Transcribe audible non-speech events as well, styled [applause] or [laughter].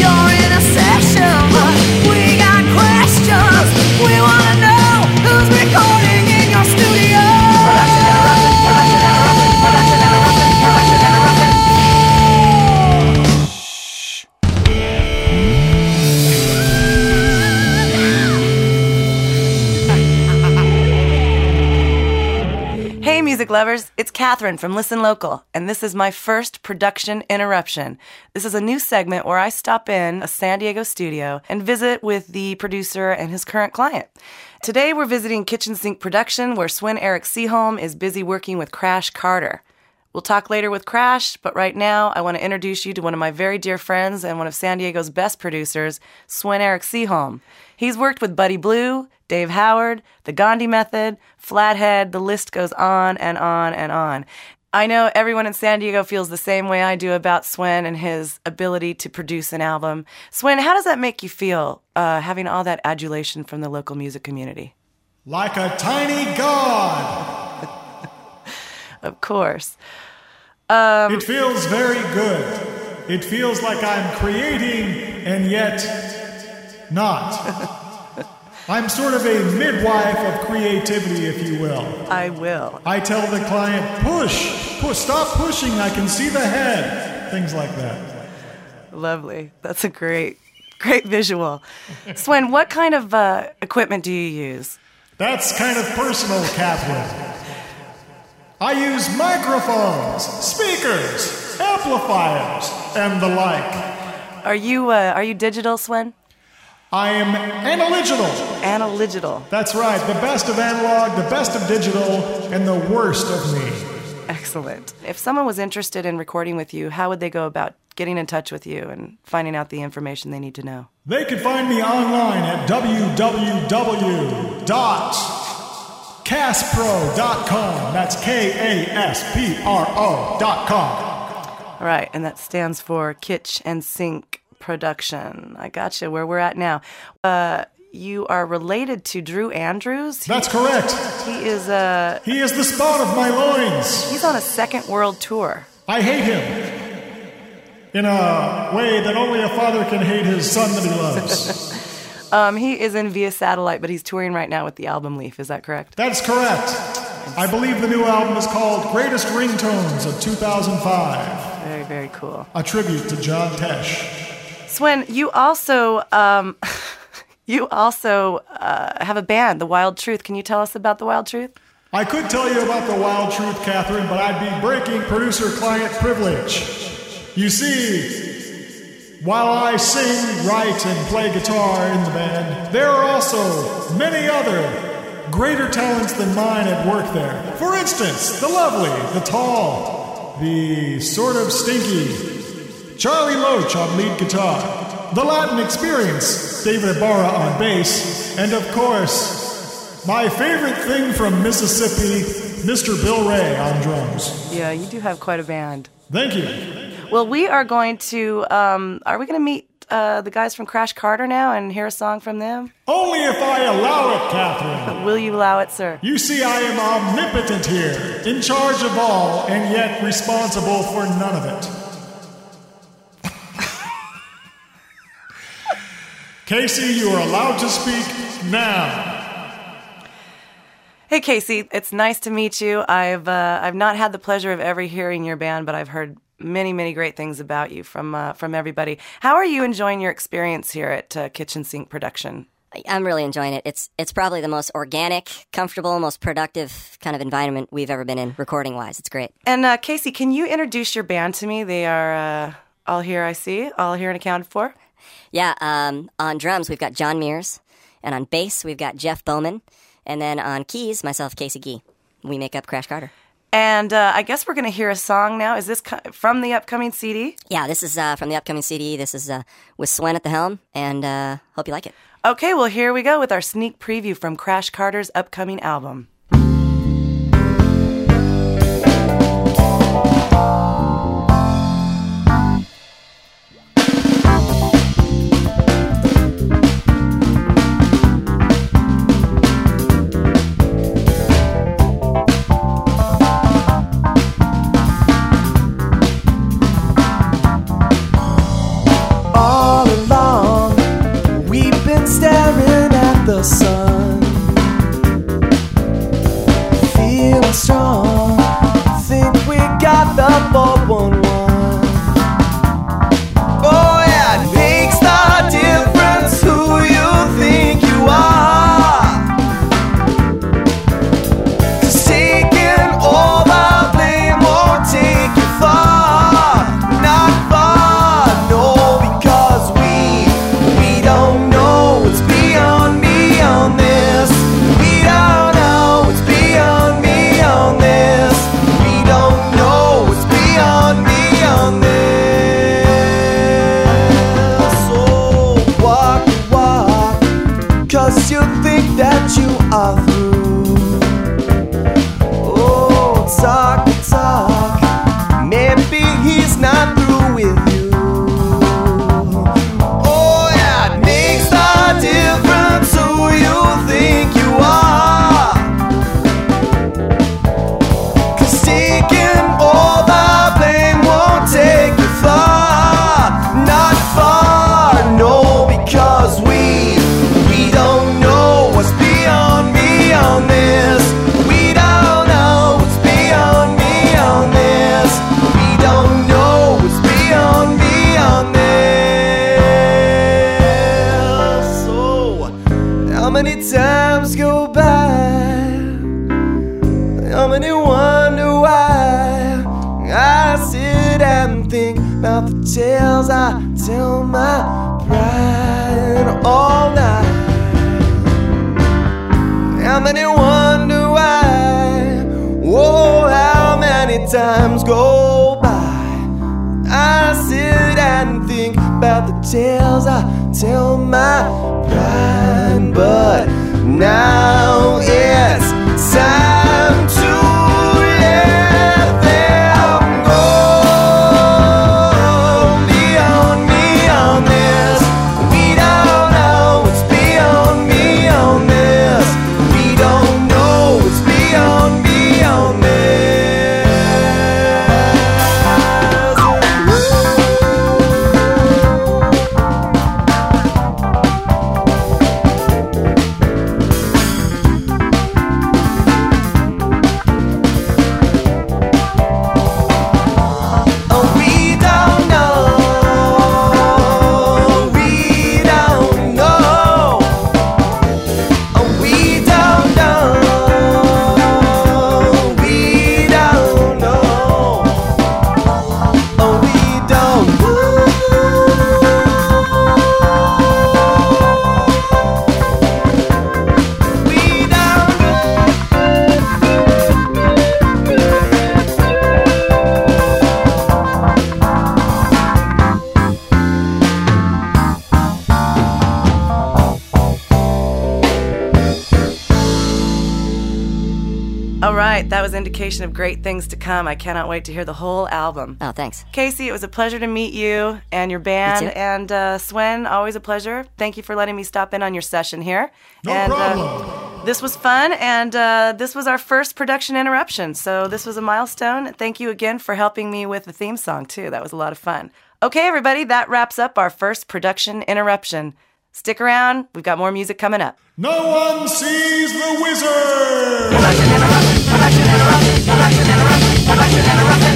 You're in a session. Your. Lovers, it's Catherine from Listen Local, and this is my first production interruption. This is a new segment where I stop in a San Diego studio and visit with the producer and his current client. Today we're visiting Kitchen Sink Production, where Sven-Erik Seaholm is busy working with Crash Carter. We'll talk later with Crash, but right now I want to introduce you to one of my very dear friends and one of San Diego's best producers, Sven-Erik Seaholm. He's worked with Buddy Blue, Dave Howard, The Gandhi Method, Flathead, the list goes on and on and on. I know everyone in San Diego feels the same way I do about Sven and his ability to produce an album. Sven, how does that make you feel, uh, having all that adulation from the local music community? Like a tiny god. Of course. Um, it feels very good. It feels like I'm creating and yet not. [laughs] I'm sort of a midwife of creativity, if you will. I will. I tell the client, push, push, stop pushing, I can see the head. Things like that. Lovely. That's a great, great visual. Sven, what kind of uh, equipment do you use? That's kind of personal, Catherine. I use microphones, speakers, amplifiers, and the like. Are you uh, are you digital, Sven? I am analogical. Analogical. That's right. The best of analog, the best of digital, and the worst of me. Excellent. If someone was interested in recording with you, how would they go about getting in touch with you and finding out the information they need to know? They could find me online at www.kaspro.com. That's K A S P R O.com. All right, and that stands for Kitch and Sink production. I got you where we're at now. Uh, you are related to Drew Andrews. That's correct. He is a. Uh, he is the spawn of my loins. He's on a second world tour. I hate him. In a way that only a father can hate his son that he loves. [laughs] um, he is in via satellite, but he's touring right now with the album Leaf. Is that correct? That's correct. I believe the new album is called Greatest Ringtones of 2005. Very, very cool. A tribute to John Tesh. Sven, you also um, [laughs] you also uh, have a band, The Wild Truth. Can you tell us about The Wild Truth? I could tell you about The Wild Truth, Catherine, but I'd be breaking producer-client privilege. You see, while I sing, write, and play guitar in the band, there are also many other greater talents than mine at work there. For instance, the lovely, the tall, the sort of stinky, Charlie Loach on lead guitar, The Latin Experience, David Ibarra on bass, and of course, my favorite thing from Mississippi, Mr. Bill Ray on drums. Yeah, you do have quite a band. Thank you. Well, we are going to, um, are we going to meet uh, the guys from Crash Carter now and hear a song from them? Only if I allow it, Catherine. [laughs] Will you allow it, sir? You see, I am omnipotent here, in charge of all, and yet responsible for none of it. [laughs] Casey, you are allowed to speak now. Hey Casey, it's nice to meet you. I've uh, I've not had the pleasure of ever hearing your band, but I've heard many many great things about you from uh, from everybody. How are you enjoying your experience here at uh, Kitchen Sink Production? I'm really enjoying it. It's it's probably the most organic, comfortable, most productive kind of environment we've ever been in, recording wise. It's great. And uh, Casey, can you introduce your band to me? They are uh, all here. I see, all here and accounted for. Yeah, um, on drums, we've got John Mears. And on bass, we've got Jeff Bowman. And then on keys, myself, Casey Gee. We make up Crash Carter. And uh, I guess we're going to hear a song now. Is this from the upcoming CD? Yeah, this is uh, from the upcoming CD. This is uh, with Sven at the helm, and uh, hope you like it. Okay, well, here we go with our sneak preview from Crash Carter's upcoming album. And think about the tales I tell my pride all night. How many wonder why? Oh, how many times go by? I sit and think about the tales I tell my pride, but now it's right, indication of great things to come. I cannot wait to hear the whole album. Oh, thanks. Casey, it was a pleasure to meet you and your band. You too. And uh, Sven, always a pleasure. Thank you for letting me stop in on your session here. No and, problem. Uh, this was fun, and uh, this was our first production interruption. So this was a milestone. Thank you again for helping me with the theme song, too. That was a lot of fun. Okay, everybody, that wraps up our first production interruption. Stick around, we've got more music coming up. No one sees the wizard. Production interruption. Collection and a rush, collection and a rush.